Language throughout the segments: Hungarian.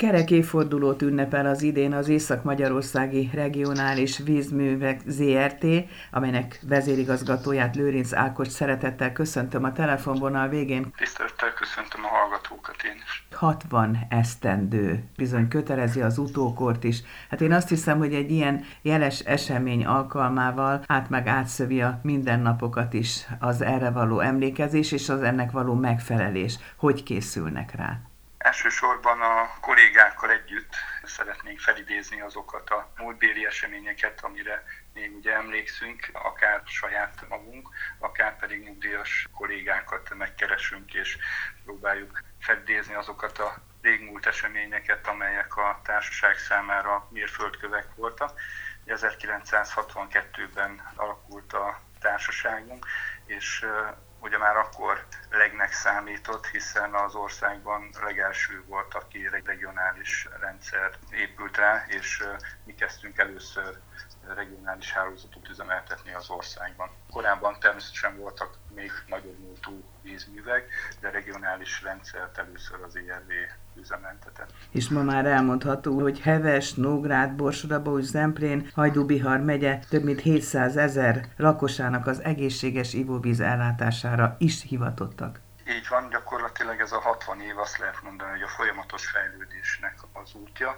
Kerek évfordulót ünnepel az idén az Észak-Magyarországi Regionális Vízművek ZRT, amelynek vezérigazgatóját Lőrinc Ákos szeretettel köszöntöm a telefonvonal végén. Tisztelettel köszöntöm a hallgatókat én is. 60 esztendő, bizony kötelezi az utókort is. Hát én azt hiszem, hogy egy ilyen jeles esemény alkalmával át meg átszövi a mindennapokat is az erre való emlékezés és az ennek való megfelelés. Hogy készülnek rá? Elsősorban a kollégákkal együtt szeretnénk felidézni azokat a múltbéli eseményeket, amire még ugye emlékszünk, akár saját magunk, akár pedig nyugdíjas kollégákat megkeresünk, és próbáljuk felidézni azokat a régmúlt eseményeket, amelyek a társaság számára mérföldkövek voltak. 1962-ben alakult a társaságunk, és ugye már akkor legnek számított, hiszen az országban legelső volt, aki regionális rendszer épült rá, és mi kezdtünk először regionális hálózatot üzemeltetni az országban. Korábban természetesen voltak még nagyobb múltú vízművek, de regionális rendszert először az ERV üzemeltetett. És ma már elmondható, hogy Heves, Nógrád, Borsodabó, Zemplén, Hajdú-Bihar megye több mint 700 ezer lakosának az egészséges ivóvíz ellátására is hivatottak. Így van, gyakorlatilag ez a 60 év azt lehet mondani, hogy a folyamatos fejlődésnek az útja.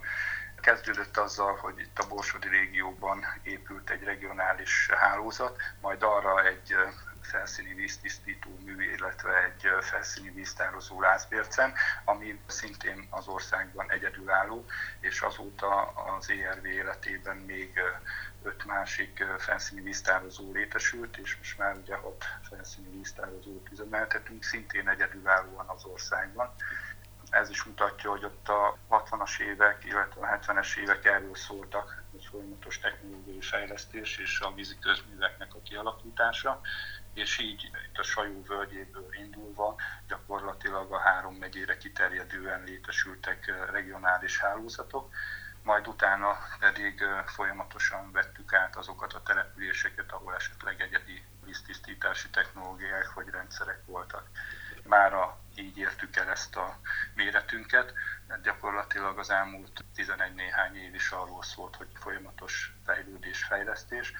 Kezdődött azzal, hogy itt a Borsodi régióban épült egy regionális hálózat, majd arra egy felszíni víztisztító mű, illetve egy felszíni víztározó lázbércen, ami szintén az országban egyedülálló, és azóta az ERV életében még öt másik felszíni víztározó létesült, és most már ugye hat felszíni víztározót üzemeltetünk, szintén egyedülállóan az országban. Ez is mutatja, hogy ott a 60-as évek, illetve a 70-es évek erről szóltak, hogy folyamatos technológiai fejlesztés és a vízi közműveknek a kialakítása, és így itt a Sajó völgyéből indulva gyakorlatilag a három megyére kiterjedően létesültek regionális hálózatok, majd utána pedig folyamatosan vettük át azokat a településeket, ahol esetleg egyedi víztisztítási technológiák vagy rendszerek voltak. Mára így értük el ezt a méretünket, gyakorlatilag az elmúlt 11 néhány év is arról szólt, hogy folyamatos fejlődés, fejlesztés.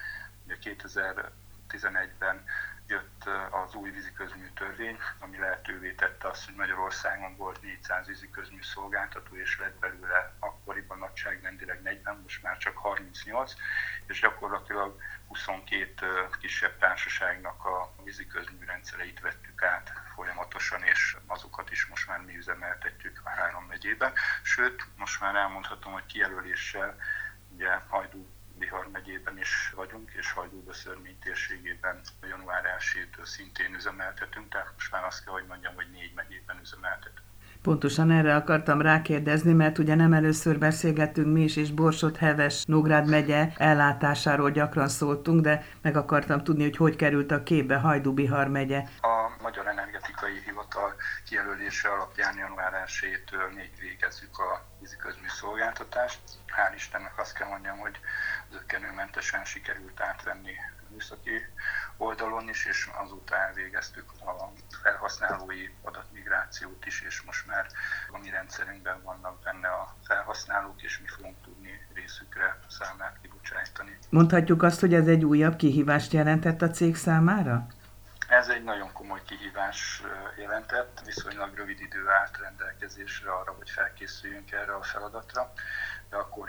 Ugye 2011-ben jött az új víziközmű törvény, ami lehetővé tette azt, hogy Magyarországon volt 400 víziközmű szolgáltató, és lett belőle akkoriban nagyságrendileg 40, most már csak 38, és gyakorlatilag 22 kisebb társaságnak a víziközmű rendszereit vettük át folyamatosan, és azokat is most már mi üzemeltetjük a három megyében. Sőt, most már elmondhatom, hogy kijelöléssel ugye Hajdú Bihar megyében is vagyunk, és Hajdúbeszörmény térségében január 1-től szintén üzemeltetünk, tehát most már azt kell, hogy mondjam, hogy négy megyében üzemeltetünk. Pontosan erre akartam rákérdezni, mert ugye nem először beszélgettünk mi is, és Borsod, Heves, Nógrád megye ellátásáról gyakran szóltunk, de meg akartam tudni, hogy hogy került a képbe Hajdú-Bihar megye. A Magyar Energetikai Hivatal kijelölése alapján január 1-től még végezzük a víziközmű szolgáltatást. Hál' Istennek azt kell mondjam, hogy zöggenőmentesen sikerült átvenni műszaki oldalon is, és azóta elvégeztük a felhasználói adatmigrációt is, és most már a mi rendszerünkben vannak benne a felhasználók, és mi fogunk tudni részükre számlát kibocsájtani. Mondhatjuk azt, hogy ez egy újabb kihívást jelentett a cég számára? Ez egy nagyon komoly kihívás jelentett, viszonylag rövid idő állt rendelkezésre arra, hogy felkészüljünk erre a feladatra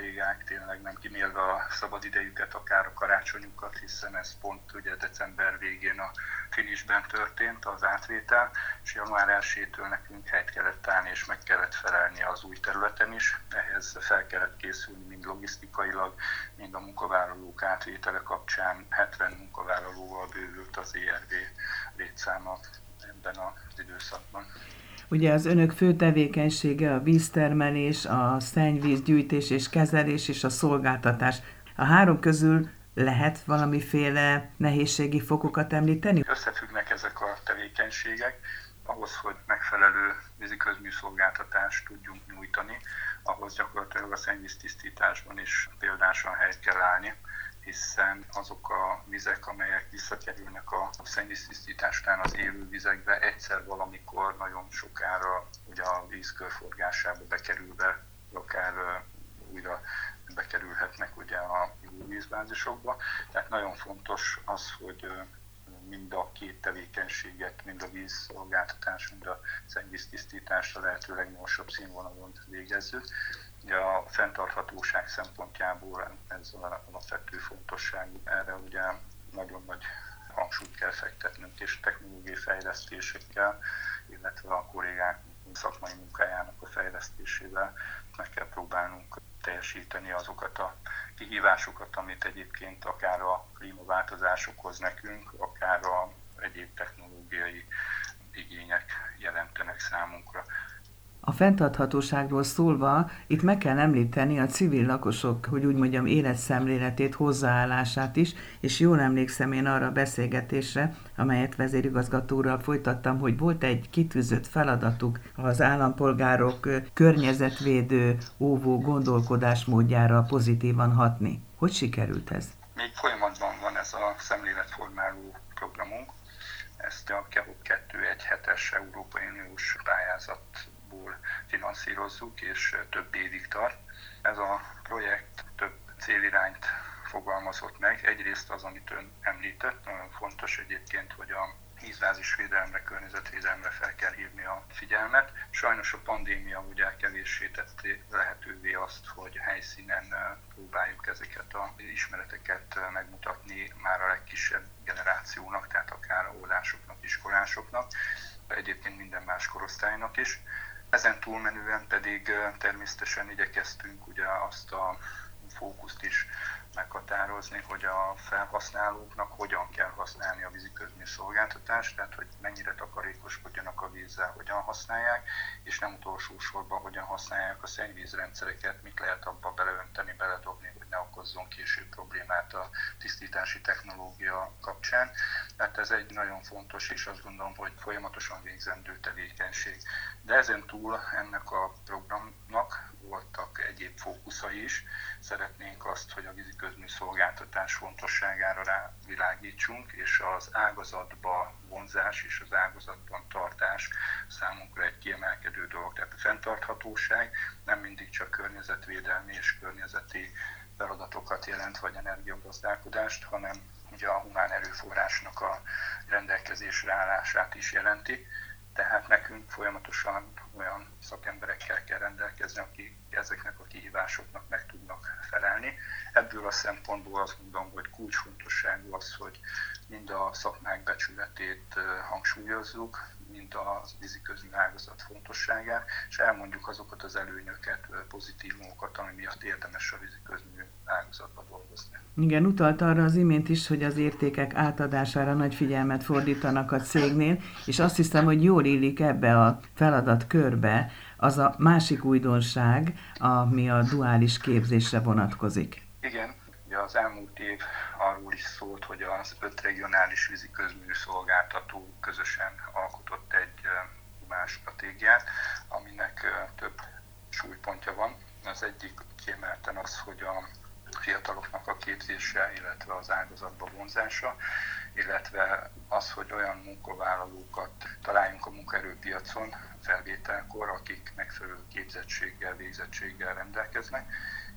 kollégák tényleg nem kimélve a szabad idejüket, akár a karácsonyukat, hiszen ez pont ugye december végén a finisben történt az átvétel, és január 1 nekünk helyt kellett állni, és meg kellett felelni az új területen is. Ehhez fel kellett készülni mind logisztikailag, mind a munkavállalók átvétele kapcsán. 70 munkavállalóval bővült az ERV létszáma ebben az időszakban. Ugye az önök fő tevékenysége a víztermelés, a szennyvízgyűjtés és kezelés és a szolgáltatás. A három közül lehet valamiféle nehézségi fokokat említeni? Összefüggnek ezek a tevékenységek. Ahhoz, hogy megfelelő víziközmű szolgáltatást tudjunk nyújtani, ahhoz gyakorlatilag a szennyvíztisztításban is példásan helyt kell állni hiszen azok a vizek, amelyek visszakerülnek a szennyvíztisztítás után az élő vizekbe, egyszer valamikor nagyon sokára ugye a víz körforgásába bekerülve, akár újra bekerülhetnek ugye a vízbázisokba. Tehát nagyon fontos az, hogy mind a két tevékenységet, mind a vízszolgáltatás, mind a szennyvíztisztítást a lehető legnyomosabb színvonalon végezzük. Ugye a fenntarthatóság szempontjából ez alapvető fontosságú. Erre ugye nagyon nagy hangsúlyt kell fektetnünk, és technológiai fejlesztésekkel, illetve a kollégák szakmai munkájának a fejlesztésével meg kell próbálnunk teljesíteni azokat a kihívásokat, amit egyébként akár a klímaváltozás okoz nekünk, akár a egyéb technológiai igények jelentenek számunkra. A fenntarthatóságról szólva, itt meg kell említeni a civil lakosok, hogy úgy mondjam, életszemléletét, hozzáállását is, és jól emlékszem én arra a beszélgetésre, amelyet vezérigazgatóral folytattam, hogy volt egy kitűzött feladatuk az állampolgárok környezetvédő, óvó gondolkodásmódjára pozitívan hatni. Hogy sikerült ez? Még folyamatban van ez a szemléletformáló programunk. Ezt a KEVOP 2 egy hetes Európai Uniós pályázat finanszírozzuk, és több évig tart. Ez a projekt több célirányt fogalmazott meg. Egyrészt az, amit ön említett, fontos egyébként, hogy a vízbázisvédelemre, környezetvédelemre fel kell hívni a figyelmet. Sajnos a pandémia ugye kevéssé tette lehetővé azt, hogy helyszínen próbáljuk ezeket az ismereteket megmutatni már a legkisebb generációnak, tehát akár óvodásoknak, iskolásoknak, egyébként minden más korosztálynak is. Ezen túlmenően pedig természetesen igyekeztünk ugye azt a fókuszt is meghatározni, hogy a felhasználóknak hogyan kell használni a víziközmű szolgáltatást, tehát hogy mennyire takarékoskodjanak a vízzel, hogyan használják, és nem utolsó sorban hogyan használják a szennyvízrendszereket, mit lehet abba beleönteni, beledobni, hogy ne okozzon később problémát a tisztítási technológia kapcsán. Tehát ez egy nagyon fontos, és azt gondolom, hogy folyamatosan végzendő tevékenység. De ezen túl ennek a programnak voltak egyéb fókuszai is. Szeretnénk azt, hogy a víziközmű szolgáltatás fontosságára rávilágítsunk, és az ágazatba vonzás és az ágazatban tartás számunkra egy kiemelkedő dolog. Tehát a fenntarthatóság nem mindig csak környezetvédelmi és környezeti feladatokat jelent, vagy energiagazdálkodást, hanem ugye a humán erőforrásnak a rendelkezésre állását is jelenti tehát nekünk folyamatosan olyan szakemberekkel kell rendelkezni, akik ezeknek a kihívásoknak meg tudnak felelni. Ebből a szempontból azt mondom, hogy kulcsfontosságú az, hogy mind a szakmák becsületét hangsúlyozzuk, mind a vízi ágazat fontosságát, és elmondjuk azokat az előnyöket, pozitívumokat, ami miatt érdemes a vízi ágazatba dolgozni. Igen, utalt arra az imént is, hogy az értékek átadására nagy figyelmet fordítanak a cégnél, és azt hiszem, hogy jól illik ebbe a feladat körbe az a másik újdonság, ami a duális képzésre vonatkozik. Igen, ugye az elmúlt év arról is szólt, hogy az öt regionális vízi közmű szolgáltató közösen alkotott egy más stratégiát, aminek több súlypontja van. Az egyik kiemelten az, hogy a fiataloknak a képzése, illetve az ágazatba vonzása, illetve az, hogy olyan munkavállalókat találjunk a munkaerőpiacon felvételkor, akik megfelelő képzettséggel, végzettséggel rendelkeznek,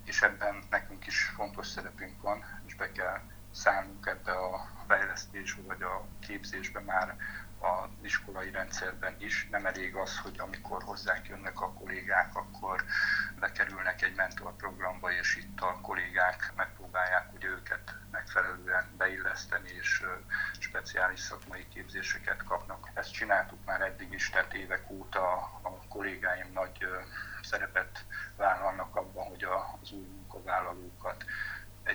és ebben nekünk is fontos szerepünk van, és be kell szállnunk ebbe a fejlesztésbe vagy a képzésbe már az iskolai rendszerben is. Nem elég az, hogy amikor hozzánk jönnek a kollégák, akkor bekerülnek egy mentorprogramba, és itt a kollégák megpróbálják ugye őket megfelelően beilleszteni, és speciális szakmai képzéseket kapnak. Ezt csináltuk már eddig is, tehát évek óta a kollégáim nagy szerepet vállalnak abban, hogy az új munkavállalókat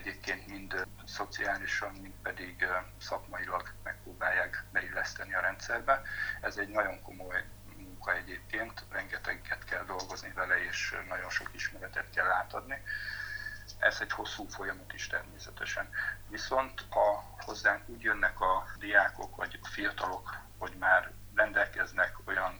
egyébként mind szociálisan, mind pedig szakmailag megpróbálják beilleszteni a rendszerbe. Ez egy nagyon komoly munka egyébként, rengeteget kell dolgozni vele, és nagyon sok ismeretet kell átadni. Ez egy hosszú folyamat is természetesen. Viszont ha hozzánk úgy jönnek a diákok vagy a fiatalok, hogy már rendelkeznek olyan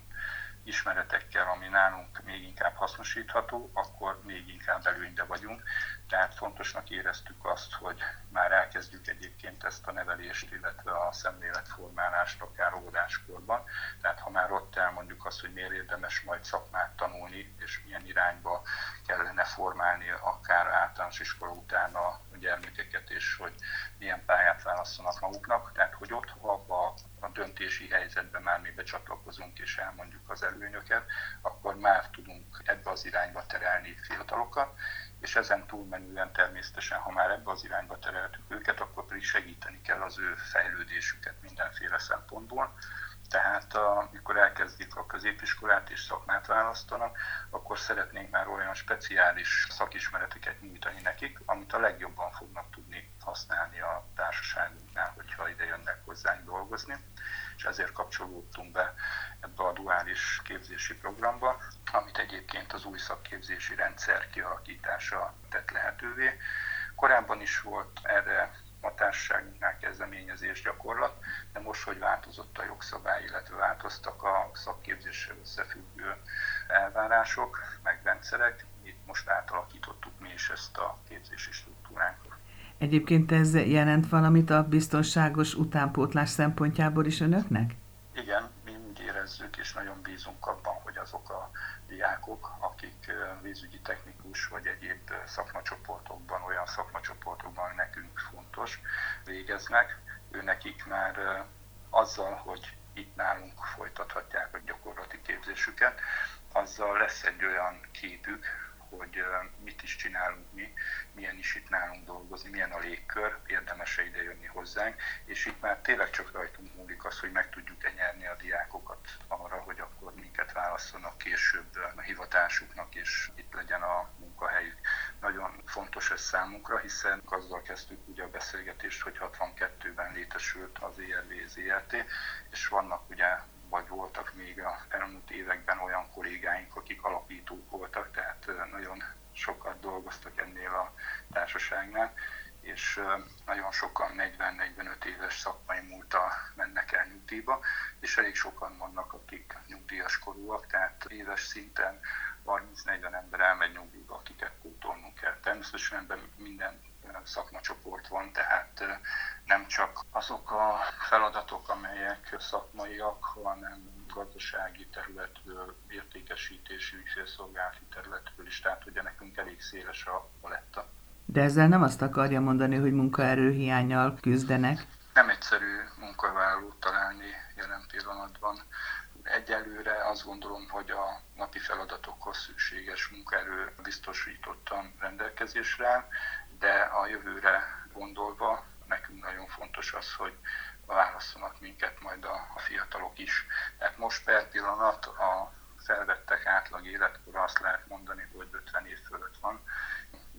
ismeretekkel, ami nálunk még inkább hasznosítható, akkor még inkább előnybe vagyunk. Tehát fontosnak éreztük azt, hogy már elkezdjük egyébként ezt a nevelést, illetve a szemléletformálást akár óvodáskorban. Tehát ha már ott elmondjuk azt, hogy miért érdemes majd szakmát tanulni, és milyen irányba kellene formálni akár általános iskola után a gyermekeket, és hogy milyen pályát választanak maguknak. Tehát, hogy ott abba a döntési helyzetben már mi becsatlakozunk és elmondjuk az előnyöket, akkor már tudunk ebbe az irányba terelni fiatalokat, és ezen túlmenően természetesen, ha már ebbe az irányba tereltük őket, akkor pedig segíteni kell az ő fejlődésüket mindenféle szempontból. Tehát amikor elkezdik a középiskolát és szakmát választanak, akkor szeretnénk már olyan speciális szakismereteket nyújtani nekik, amit a legjobban fognak tudni használni a társaságunknál, hogyha ide jönnek hozzánk dolgozni. És ezért kapcsolódtunk be ebbe a duális képzési programba, amit egyébként az új szakképzési rendszer kialakítása tett lehetővé. Korábban is volt erre a társaságunknál kezdeményezés gyakorlat, de most, hogy változott a jogszabály, illetve változtak a szakképzéssel összefüggő elvárások, meg rendszerek, itt most átalakítottuk mi is ezt a képzési struktúránkat. Egyébként ez jelent valamit a biztonságos utánpótlás szempontjából is önöknek? Igen, mi úgy érezzük, és nagyon bízunk abban, hogy azok a diákok, akik vízügyi technikus vagy egyéb szakmacsoportokban, olyan szakmacsoportokban nekünk fontos, végeznek, ő nekik már azzal, hogy itt nálunk folytathatják a gyakorlati képzésüket, azzal lesz egy olyan képük, hogy mit is csinálunk mi, milyen is itt nálunk dolgozni, milyen a légkör, érdemes ide jönni hozzánk, és itt már tényleg csak rajtunk múlik az, hogy meg tudjuk-e nyerni a diákokat arra, hogy akkor minket válasszanak később a hivatásuknak, és itt legyen a munkahelyük. Nagyon fontos ez számunkra, hiszen azzal kezdtük ugye a beszélgetést, hogy 62-ben létesült az ERV ZRT, és vannak ugye vagy voltak még a elmúlt években olyan kollégáink, akik alapítók voltak, tehát nagyon sokat dolgoztak ennél a társaságnál, és nagyon sokan 40-45 éves szakmai múlta mennek el nyugdíjba, és elég sokan vannak, akik nyugdíjas korúak, tehát éves szinten 30-40 ember elmegy nyugdíjba, akiket pótolnunk kell. Természetesen ebben minden szakmacsoport van, tehát nem csak azok a feladatok, amelyek szakmaiak, hanem gazdasági területről, értékesítési, ügyfélszolgálati területről is, tehát ugye nekünk elég széles a paletta. De ezzel nem azt akarja mondani, hogy munkaerőhiányjal küzdenek? Nem egyszerű munkavállalót találni jelen pillanatban. Egyelőre azt gondolom, hogy a napi feladatokhoz szükséges munkaerő biztosítottan rendelkezésre, de a jövőre gondolva nekünk nagyon fontos az, hogy válasszanak minket majd a, a fiatalok is. Tehát most per pillanat a felvettek átlag életkora azt lehet mondani, hogy 50 év fölött van,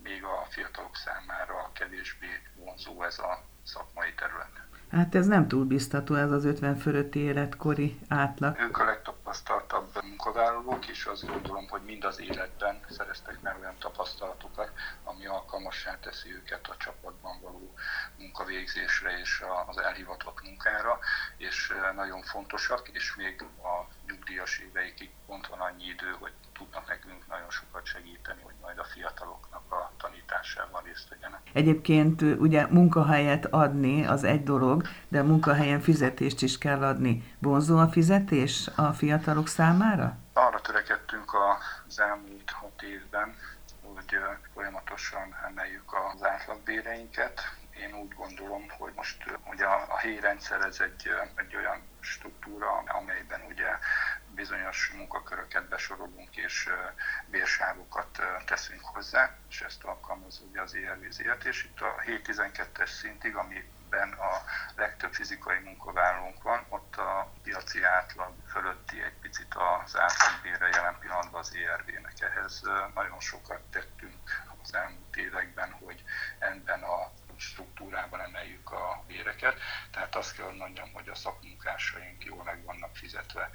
még a fiatalok számára kevésbé vonzó ez a szakmai terület. Hát ez nem túl biztató, ez az 50 fölötti életkori átlag. Ők a legtapasztaltabb munkavállalók, és azt gondolom, hogy mind az életben szereztek meg olyan tapasztalatokat, ami alkalmassá teszi őket a csapatban való munkavégzésre és az elhivatott munkára, és nagyon fontosak, és még a nyugdíjas éveikig pont van annyi idő, hogy tudnak nekünk nagyon sokat segíteni, hogy majd a fiataloknak a tanításában részt vegyenek. Egyébként ugye munkahelyet adni az egy dolog, de a munkahelyen fizetést is kell adni. Vonzó a fizetés a fiatalok számára? Arra törekedtünk az elmúlt hat évben, hogy folyamatosan emeljük az átlagbéreinket. Én úgy gondolom, hogy most ugye a helyi rendszer ez egy, egy olyan struktúra, amelyben ugye bizonyos munkaköröket besorolunk és bérsávokat teszünk hozzá, és ezt alkalmaz ugye az ERV és itt a 7-12-es szintig, amiben a legtöbb fizikai munkavállalónk van, ott a piaci átlag fölötti egy picit az átlagbére jelen pillanatban az ERV-nek. Ehhez nagyon sokat tettünk az elmúlt években, hogy ebben a struktúrában emeljük béreket. Tehát azt kell, mondjam, hogy a szakmunkásaink jól meg vannak fizetve.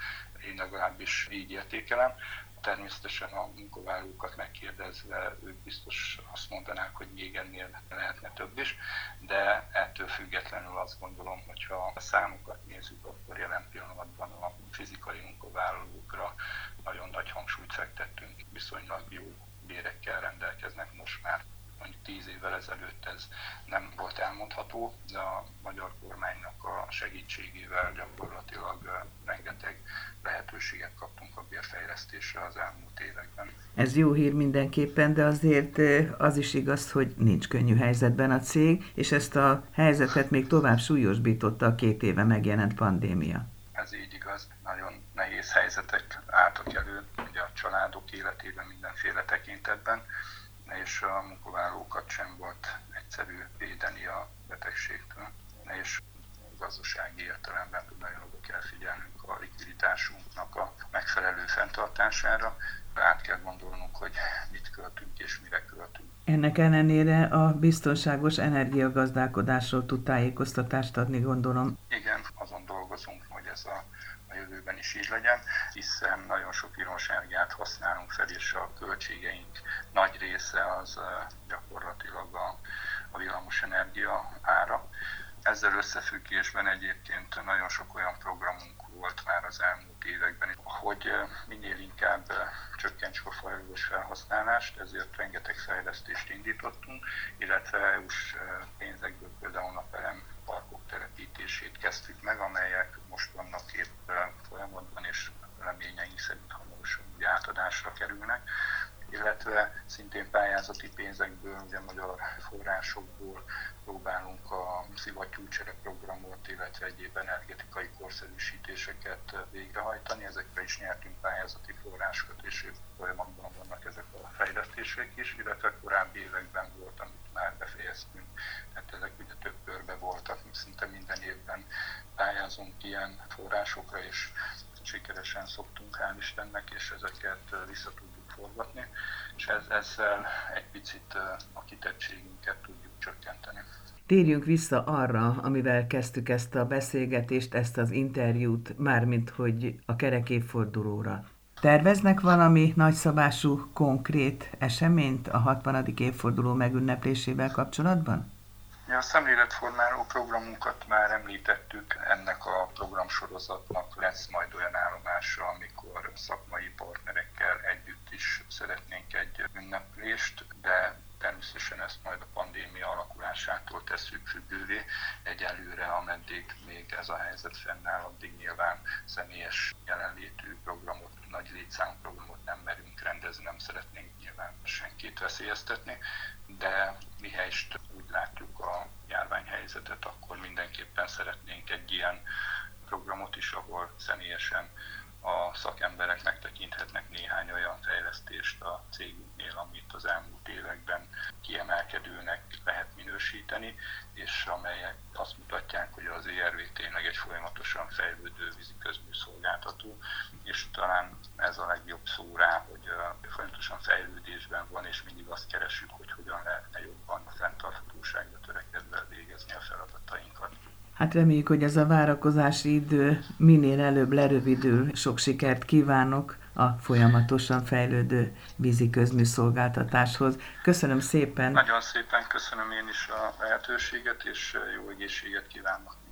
Én legalábbis így értékelem. Természetesen a munkavállalókat megkérdezve ők biztos azt mondanák, hogy még ennél lehetne több is, de ettől függetlenül azt gondolom, hogy ha a számokat nézzük, akkor jelen pillanatban a fizikai munkavállalókra nagyon nagy hangsúlyt fektettünk, viszonylag jó bérekkel rendelkeznek most már mondjuk tíz évvel ezelőtt ez nem volt elmondható, de a magyar kormánynak a segítségével gyakorlatilag rengeteg lehetőséget kaptunk a bérfejlesztésre az elmúlt években. Ez jó hír mindenképpen, de azért az is igaz, hogy nincs könnyű helyzetben a cég, és ezt a helyzetet még tovább súlyosbította a két éve megjelent pandémia. Ez így igaz. Nagyon nehéz helyzetek álltak elő ugye a családok életében mindenféle tekintetben, és a munkavállalókat sem volt egyszerű védeni a betegségtől, és gazdasági értelemben nagyon oda kell figyelnünk a likviditásunknak a megfelelő fenntartására, át kell gondolnunk, hogy mit költünk és mire költünk. Ennek ellenére a biztonságos energiagazdálkodásról tud tájékoztatást adni, gondolom. Igen, azon dolgozunk, hogy ez a, a jövőben is így legyen, hiszen nagyon sok energiát használunk fel, és a költségeink nagy része az gyakorlatilag a, a villamos energia ára. Ezzel összefüggésben egyébként nagyon sok olyan programunk volt már az elmúlt években, hogy minél inkább csökkentsük a fajlagos felhasználást, ezért rengeteg fejlesztést indítottunk, illetve EU-s pénzekből például napelem parkok telepítését kezdtük meg, amelyek most vannak épp folyamatban, és reményeink szerint hamarosan átadásra kerülnek illetve szintén pályázati pénzekből, ugye magyar forrásokból próbálunk a szivattyúcsere programot, illetve egyéb energetikai korszerűsítéseket végrehajtani. Ezekre is nyertünk pályázati forrásokat, és folyamatban vannak ezek a fejlesztések is, illetve korábbi években volt, amit már befejeztünk. Tehát ezek ugye több körbe voltak, szinte minden évben pályázunk ilyen forrásokra, és sikeresen szoktunk, hál' Istennek, és ezeket vissza tudjuk forgatni, és ez, ezzel egy picit a kitettségünket tudjuk csökkenteni. Térjünk vissza arra, amivel kezdtük ezt a beszélgetést, ezt az interjút, mármint hogy a kerek évfordulóra. Terveznek valami nagyszabású, konkrét eseményt a 60. évforduló megünneplésével kapcsolatban? Ja, a szemléletformáló programunkat már említettük, ennek a programsorozatnak lesz majd olyan állomása, amikor szakmai partnerekkel együtt is szeretnénk egy ünneplést, de természetesen ezt majd a pandémia alakulásától tesszük függővé. Egyelőre, ameddig még ez a helyzet fennáll, addig nyilván személyes jelenlétű programot, nagy létszámú programot nem merünk rendezni, nem szeretnénk nyilván senkit veszélyeztetni, de mihelyest úgy látjuk a járványhelyzetet, akkor mindenképpen szeretnénk egy ilyen programot is, ahol személyesen a szakemberek megtekinthetnek néhány olyan fejlesztést a cégünknél, amit az elmúlt években kiemelkedőnek lehet minősíteni, és amelyek azt mutatják, hogy az ERV tényleg egy folyamatosan fejlődő vízi közműszolgáltató, és talán ez a legjobb szó rá, hogy folyamatosan fejlődésben van, és mindig azt keresünk, hogy hogyan lehetne jobban a fenntarthatóságra törekedve végezni a feladatainkat. Hát reméljük, hogy ez a várakozási idő minél előbb lerövidül. Sok sikert kívánok a folyamatosan fejlődő vízi közműszolgáltatáshoz. Köszönöm szépen! Nagyon szépen köszönöm én is a lehetőséget, és jó egészséget kívánok